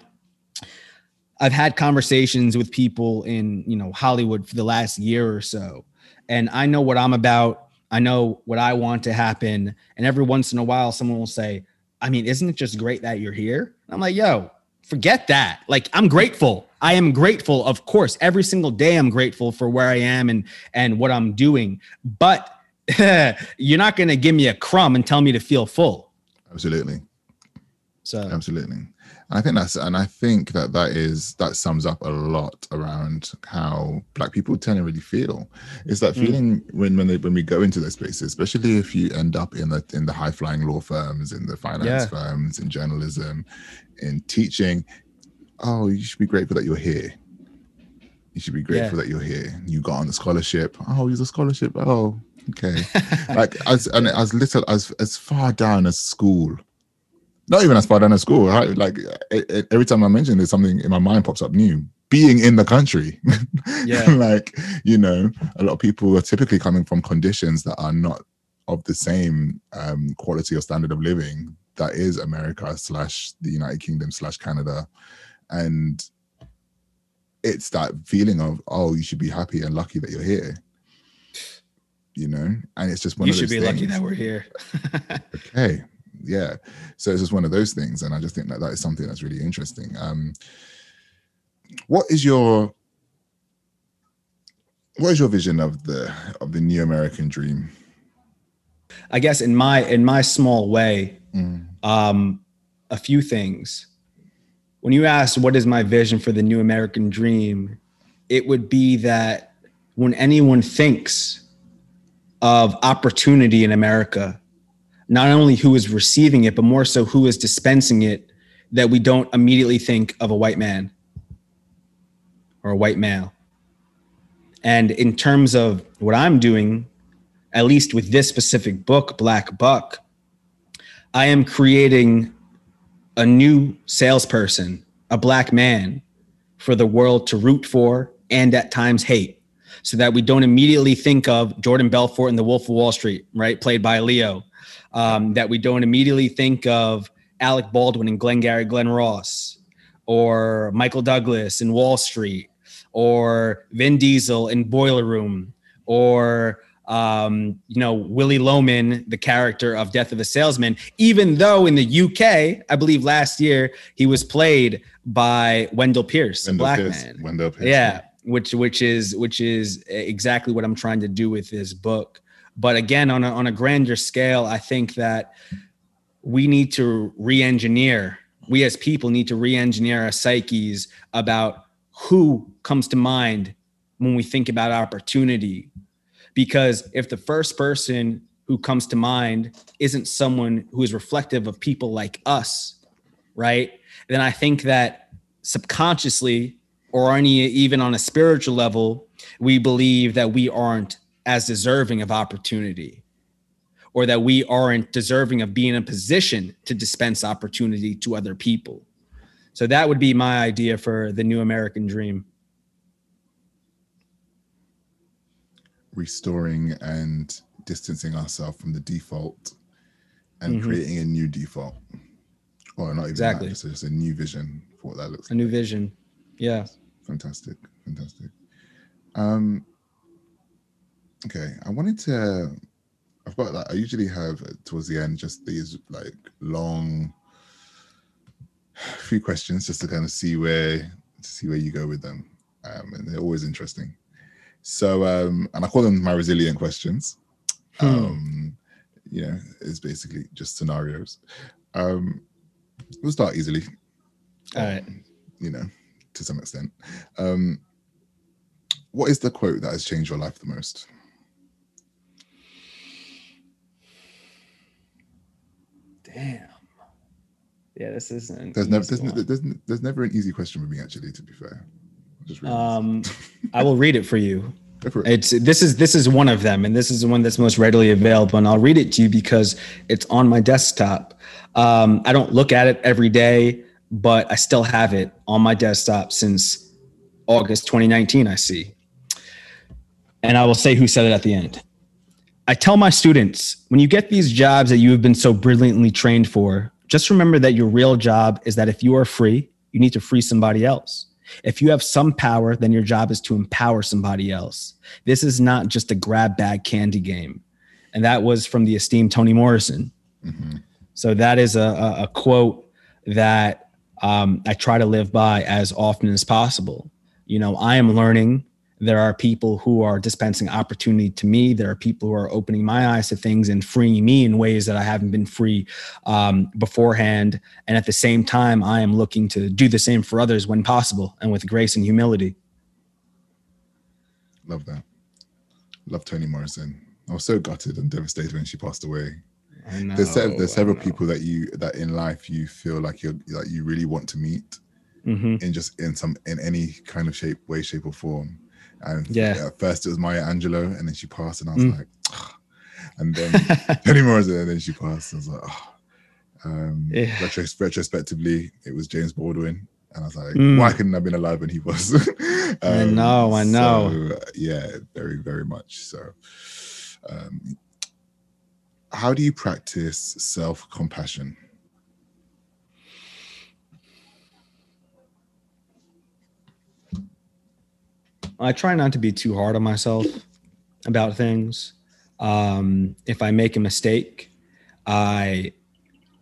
I've had conversations with people in, you know, Hollywood for the last year or so. And I know what I'm about. I know what I want to happen. And every once in a while, someone will say, I mean, isn't it just great that you're here? And I'm like, yo, forget that. Like, I'm grateful. I am grateful, of course. Every single day I'm grateful for where I am and and what I'm doing. But you're not gonna give me a crumb and tell me to feel full. absolutely So absolutely i think that's and i think that that is that sums up a lot around how black people tend to really feel. It's that Mm. feeling when when, they, when we go into those spaces especially if you end up in the in the high flying law firms in the finance Yeah. firms in journalism in teaching oh you should be grateful that you're here. You should be grateful that you're here. You got on the scholarship. Oh he's a scholarship. Oh okay. Like as and as little as as far down as school not even as far down as school right? like every time i mention there's something in my mind pops up new being in the country Yeah. like you know a lot of people are typically coming from conditions that are not of the same um, quality or standard of living that is America slash the United Kingdom slash Canada, and it's that feeling of oh, you should be happy and lucky that you're here. You know, and it's just one. You should be lucky that we're here. okay yeah so it's just one of those things and i just think that that is something that's really interesting um what is your what is your vision of the of the new american dream I guess in my in my small way, Mm. um, a few things. When you ask what is my vision for the new American dream, it would be that when anyone thinks of opportunity in America, not only who is receiving it, but more so who is dispensing it, that we don't immediately think of a white man or a white male. And in terms of what I'm doing, at least with this specific book, Black Buck, I am creating a new salesperson, a black man for the world to root for and at times hate, so that we don't immediately think of Jordan Belfort in The Wolf of Wall Street, right? Played by Leo. Um, that we don't immediately think of Alec Baldwin and Glengarry Glen Ross or Michael Douglas in Wall Street or Vin Diesel in Boiler Room or um, you know, Willy Loman, the character of Death of a Salesman, even though in the UK, I believe last year he was played by Wendell Pierce, a Wendell black Pierce- man. Wendell Pierce, yeah, which which is which is exactly what I'm trying to do with this book. But again, on a, on a grander scale, I think that we need to re-engineer. We as people need to re-engineer our psyches about who comes to mind when we think about opportunity because if the first person who comes to mind isn't someone who is reflective of people like us right then i think that subconsciously or any even on a spiritual level we believe that we aren't as deserving of opportunity or that we aren't deserving of being in a position to dispense opportunity to other people. So that would be my idea for the new american dream. Restoring and distancing ourselves from the default and Mhm. creating a new default. Or not even Exactly. that, just, just a new vision for what that looks like. a new vision. Yeah. Fantastic. Fantastic. Um okay i wanted to i've got like i usually have uh, towards the end just these like long few questions just to kind of see where to see where you go with them um and they're always interesting so um and i call them my resilient questions Hmm. um you know it's basically just scenarios um we'll start easily all right you know, to some extent. Um, what is the quote that has changed your life the most? Damn. Yeah, this isn't. There's never there's, ne- there's, ne- there's never an easy question for me actually. To be fair, I just. Um, I will read it for you. It. It's this is this is one of them, and this is the one that's most readily available. And I'll read it to you because it's on my desktop. Um, I don't look at it every day, but I still have it on my desktop since August 2019. I see, and I will say who said it at the end. I tell my students when you get these jobs that you have been so brilliantly trained for, just remember that your real job is that if you are free, you need to free somebody else. If you have some power, then your job is to empower somebody else. This is not just a grab bag candy game. And that was from the esteemed Toni Morrison. Mhm. So that is a, a, a quote that um, I try to live by as often as possible. You know, I am learning. There are people who are dispensing opportunity to me. There are people who are opening my eyes to things and freeing me in ways that I haven't been free um, beforehand. And at the same time, I am looking to do the same for others when possible and with grace and humility. Love that. Love Toni Morrison. I was so gutted and devastated when she passed away. Know, There's se- there's several people that you that in life you feel like you're like you really want to meet Mhm. in just in some in any kind of shape, way, shape, or form. And Yeah. at first it was Maya Angelou, and then she passed, and I was Mm. like, and then Toni Morrison, and then she passed. And I was like, oh. um, Yeah. retros- retrospectively, it was James Baldwin, and I was like, Mm. why couldn't I have been alive when he was? I Um, know, I know. so, uh, yeah, very, very much so. Um, how do you practice self compassion? I try not to be too hard on myself about things. Um, if I make a mistake, I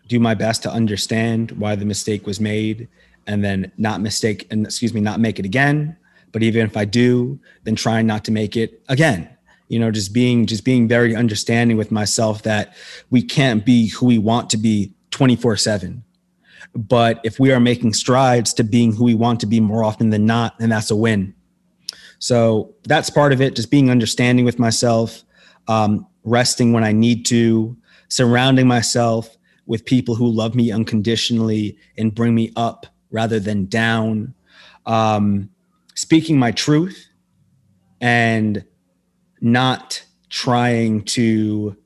do my best to understand why the mistake was made and then not mistake and excuse me, not make it again. But even if I do, then trying not to make it again. You know, just being just being very understanding with myself that we can't be who we want to be 24 7. But if we are making strides to being who we want to be more often than not, then that's a win. So that's part of it, just being understanding with myself, um, resting when I need to, surrounding myself with people who love me unconditionally and bring me up rather than down, um, speaking my truth and not trying to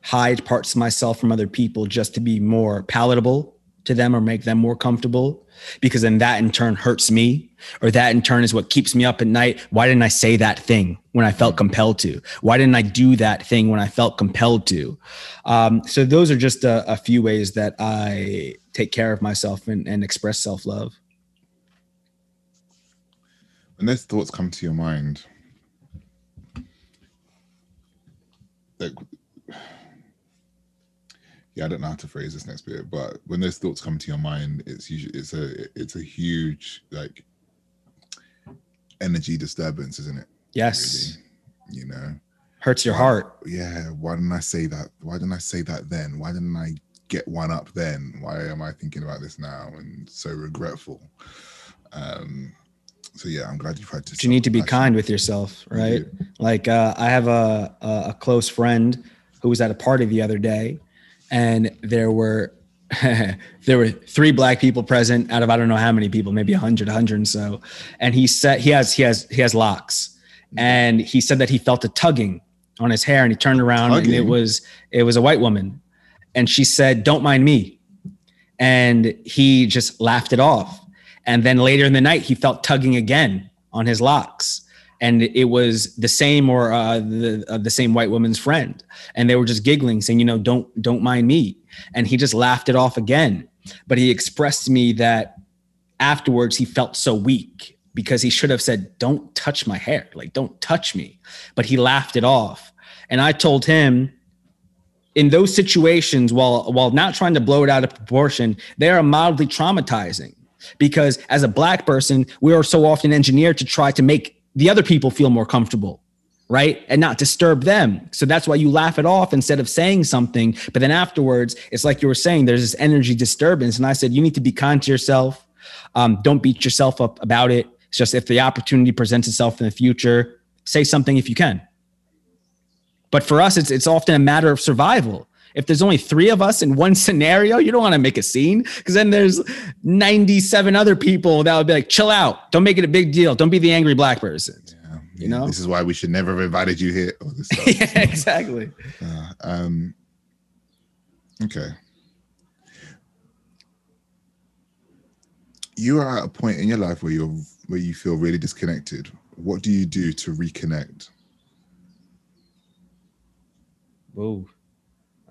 hide parts of myself from other people just to be more palatable to them or make them more comfortable because then that in turn hurts me or that in turn is what keeps me up at night. Why didn't i say that thing when i felt compelled to? Why didn't i do that thing when i felt compelled to? Um, so those are just a, a, few ways that i take care of myself and, and express self-love. When those thoughts come to your mind like yeah, I don't know how to phrase this next bit, but when those thoughts come to your mind, it's usually it's a it's a huge like energy disturbance, isn't it? Yes. Really? You know, hurts your heart. Yeah. Why didn't I say that? Why didn't I say that then? Why didn't I get one up then? Why am I thinking about this now and so regretful? Um. So yeah, I'm glad you've had to. you need to be kind with yourself, right? Like uh, I have a, a close friend who was at a party the other day and there were there were three black people present out of I don't know how many people, maybe 100, 100 and so. And he said he has he has he has locks, and he said that he felt a tugging on his hair, and he turned around tugging. and it was it was a white woman, and she said, "Don't mind me," and he just laughed it off. And then later in the night, he felt tugging again on his locks, and it was the same or uh, the uh, the same white woman's friend, and they were just giggling, saying, "You know, don't don't mind me," and he just laughed it off again. But he expressed to me that afterwards he felt so weak because he should have said, "Don't touch my hair, like don't touch me," but he laughed it off, and I told him. In those situations, while while not trying to blow it out of proportion, they are mildly traumatizing. Because as a black person, we are so often engineered to try to make the other people feel more comfortable right? And not disturb them. So that's why you laugh it off instead of saying something. But then afterwards it's like you were saying there's this energy disturbance. And i said you need to be kind to yourself. Um, don't beat yourself up about it. It's just if the opportunity presents itself in the future say something if you can. But for us it's it's often a matter of survival if there's only three of us in one scenario, you don't want to make a scene because then there's 97 other people that would be like, chill out. Don't make it a big deal. Don't be the angry black person. Yeah, you know, this is why we should never have invited you here. yeah, exactly. Uh, um, okay. You are at a point in your life where you're where you feel really disconnected. What do you do to reconnect? Whoa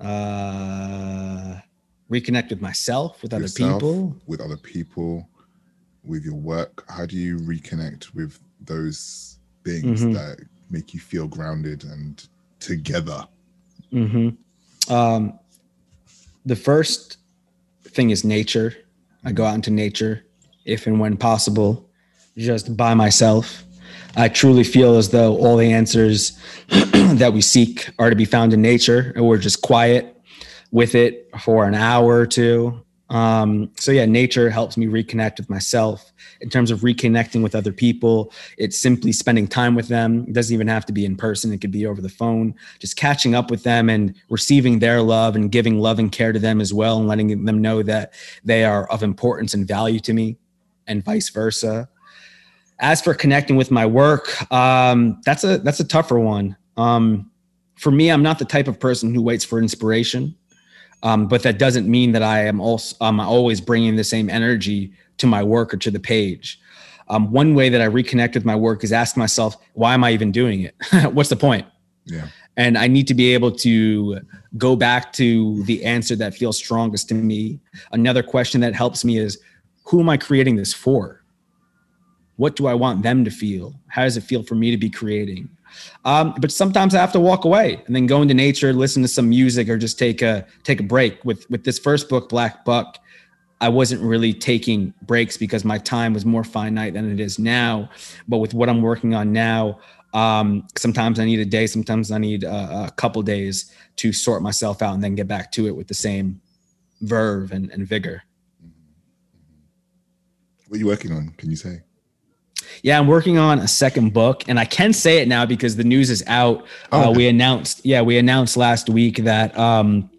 uh, reconnect with myself, with Yourself, other people, with other people, with your work. How do you reconnect with those things mm-hmm. that make you feel grounded and together? Mm-hmm. Um, the first thing is nature. I go out into nature if and when possible, just by myself. I truly feel as though all the answers that we seek are to be found in nature, and we're just quiet with it for an hour or two. Um, so yeah, nature helps me reconnect with myself. In terms of reconnecting with other people, it's simply spending time with them. It doesn't even have to be in person; it could be over the phone. Just catching up with them and receiving their love and giving love and care to them as well, and letting them know that they are of importance and value to me, and vice versa. As for connecting with my work, um, that's a that's a tougher one. Um, for me, I'm not the type of person who waits for inspiration, um, but that doesn't mean that I am also I'm always bringing the same energy to my work or to the page. Um, one way that I reconnect with my work is ask myself, why am I even doing it? What's the point? Yeah. And I need to be able to go back to the answer that feels strongest to me. Another question that helps me is, who am I creating this for? What do I want them to feel? How does it feel for me to be creating? Um, but sometimes I have to walk away and then go into nature, listen to some music, or just take a take a break. With with this first book, Black Buck, I wasn't really taking breaks because my time was more finite than it is now. But with what I'm working on now, um, sometimes I need a day, sometimes I need a, a, couple days to sort myself out and then get back to it with the same verve and, and vigor. What are you working on? Can you say? Yeah, I'm working on a second book, and I can say it now because the news is out. Oh, uh, we announced, yeah, we announced last week that um,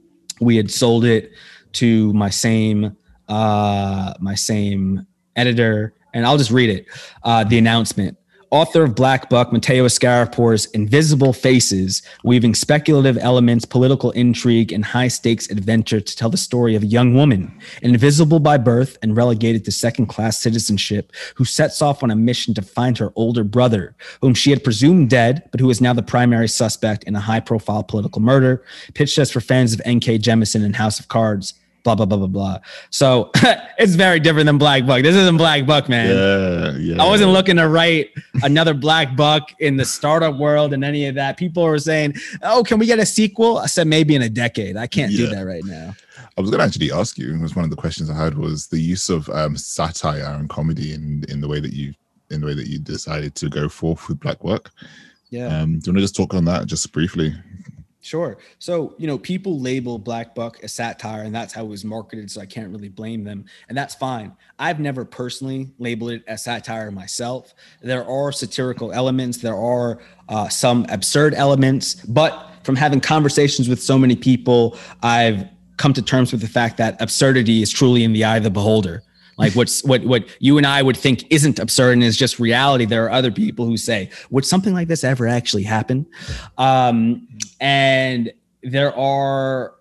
we had sold it to my same uh, my same editor, and I'll just read it. Uh, the announcement author of Black Buck, Mateo Askaripour's invisible faces, weaving speculative elements, political intrigue, and high stakes adventure to tell the story of a young woman, invisible by birth and relegated to second class citizenship, who sets off on a mission to find her older brother, whom she had presumed dead, but who is now the primary suspect in a high profile political murder, pitched as for fans of N.K. Jemisin and House of Cards blah blah blah blah blah. So it's very different than Black Buck. This isn't Black Buck, man. Yeah, yeah. I wasn't looking to write another Black Buck in the startup world and any of that. People were saying, "Oh, can we get a sequel?" I said, "Maybe in a decade. I can't yeah. do that right now." I was going to actually ask you. It was one of the questions I had was the use of um, satire and comedy in in the way that you in the way that you decided to go forth with Black Buck. Yeah. Um, do you want to just talk on that just briefly? Sure. So, you know, people label Black Buck a satire, and that's how it was marketed. So I can't really blame them. And that's fine. I've never personally labeled it as satire myself. There are satirical elements, there are uh, some absurd elements, but from having conversations with so many people, I've come to terms with the fact that absurdity is truly in the eye of the beholder. Like what's what what you and I would think isn't absurd and is just reality. There are other people who say, would something like this ever actually happen? Um, and there are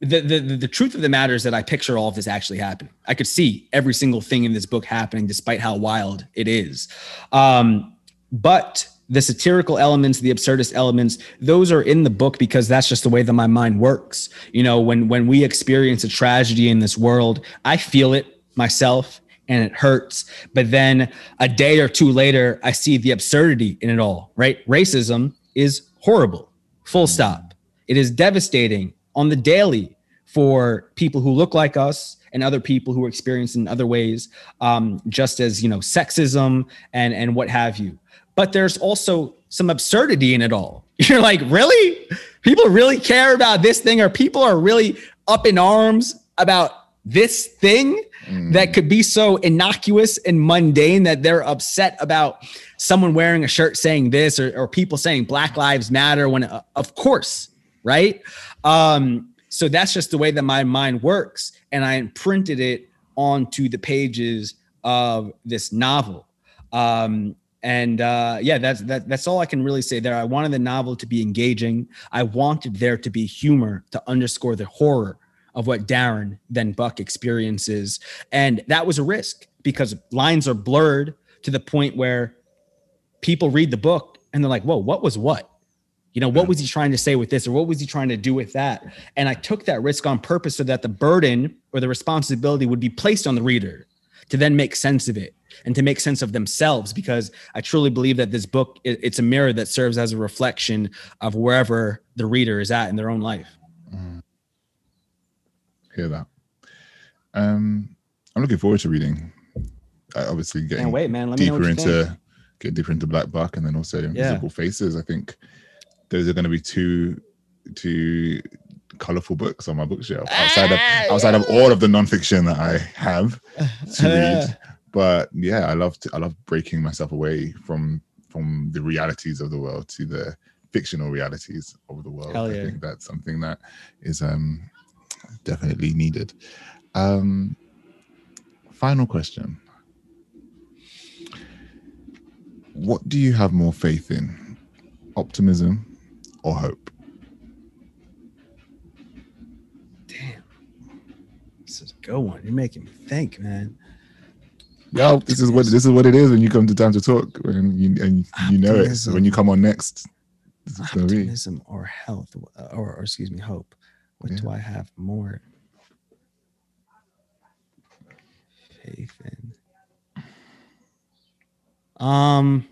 the, the the truth of the matter is that I picture all of this actually happening. I could see every single thing in this book happening, despite how wild it is. Um, but the satirical elements, the absurdist elements, those are in the book because that's just the way that my mind works. You know, when when we experience a tragedy in this world, I feel it myself and it hurts. But then a day or two later, I see the absurdity in it all, right? Racism is horrible, full stop. It is devastating on the daily for people who look like us and other people who are experienced in other ways, um, just as, you know, sexism and, and what have you. But there's also some absurdity in it all. You're like, really? People really care about this thing, or people are really up in arms about this thing mm. that could be so innocuous and mundane that they're upset about someone wearing a shirt saying this or, or people saying Black Lives Matter when, uh, of course, right? Um, so that's just the way that my mind works. And I imprinted it onto the pages of this novel. Um, and uh, yeah, that's that, that's all I can really say there. I wanted the novel to be engaging. I wanted there to be humor to underscore the horror of what Darren then Buck experiences. And that was a risk because lines are blurred to the point where people read the book and they're like, whoa, what was what? You know, what was he trying to say with this or what was he trying to do with that? And I took that risk on purpose so that the burden or the responsibility would be placed on the reader to then make sense of it and to make sense of themselves because I truly believe that this book it's a mirror that serves as a reflection of wherever the reader is at in their own life. Mm hear that. Um, I'm looking forward to reading. Uh, obviously, getting Can't wait, man. Let deeper into think. Get deeper into Black Buck, and then also Invisible yeah. Faces. I think those are going to be two two colorful books on my bookshelf outside of outside of all of the nonfiction that I have to read. But yeah, I love to, I love breaking myself away from from the realities of the world to the fictional realities of the world. Yeah. I think that's something that is um definitely needed. Um, final question. What do you have more faith in? Optimism or hope? Damn. This is a good one. You're making me think, man. No, this is what this is what it is when you come to time to talk and you and you know it. So when you come on next, optimism or health or, or excuse me, hope. What yeah. do I have more faith in? Um,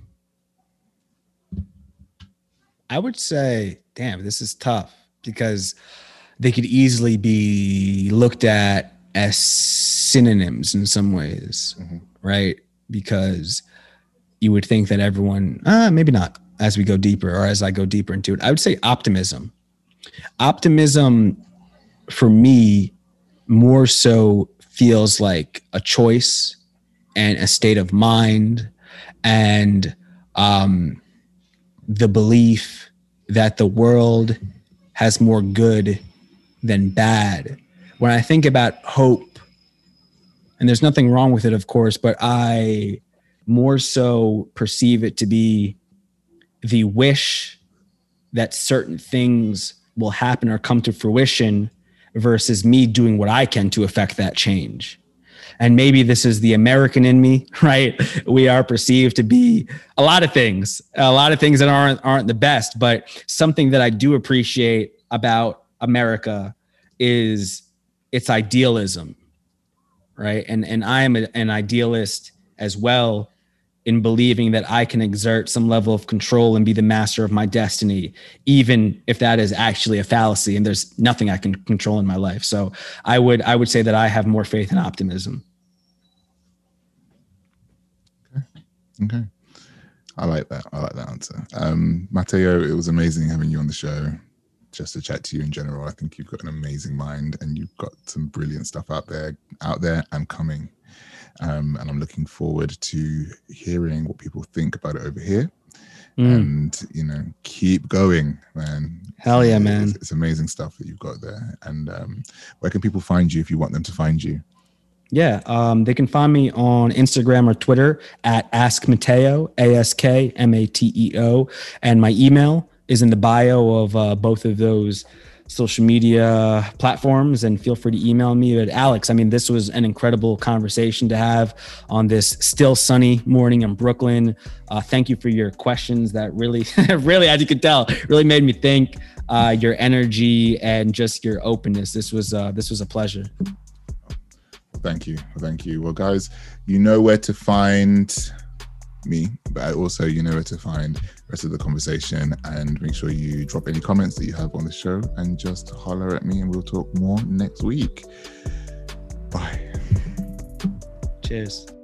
I would say, damn, this is tough because they could easily be looked at as synonyms in some ways, mm-hmm. right? Because you would think that everyone, uh, maybe not as we go deeper or as I go deeper into it. I would say optimism. Optimism for me more so feels like a choice and a state of mind and um, the belief that the world has more good than bad. When I think about hope, and there's nothing wrong with it, of course, but I more so perceive it to be the wish that certain things will happen or come to fruition versus me doing what I can to affect that change. And maybe this is the American in me, right? We are perceived to be a lot of things, a lot of things that aren't aren't the best, but something that I do appreciate about America is its idealism, right? And and I am a, an idealist as well in believing that I can exert some level of control and be the master of my destiny, even if that is actually a fallacy and there's nothing I can control in my life. So I would I would say that I have more faith and optimism. Okay. Okay. I like that. I like that answer. Um, Mateo, it was amazing having you on the show. Just to chat to you in general. I think you've got an amazing mind and you've got some brilliant stuff out there, out there and coming. Um, and I'm looking forward to hearing what people think about it over here. Mm. And you know, keep going, man. Hell yeah, man! It's, it's amazing stuff that you've got there. And um, where can people find you if you want them to find you? Yeah, um, they can find me on Instagram or Twitter at Ask Mateo, A S K M A T E O, and my email is in the bio of uh, both of those social media platforms and feel free to email me. At alex i mean this was an incredible conversation to have on this still sunny morning in brooklyn. Uh, thank you for your questions that really really as you can tell really made me think uh, your energy and just your openness. This was uh, this was a pleasure thank you thank you well guys you know where to find me, but also you know where to find rest of the conversation and make sure you drop any comments that you have on the show and just holler at me and we'll talk more next week. Bye. Cheers.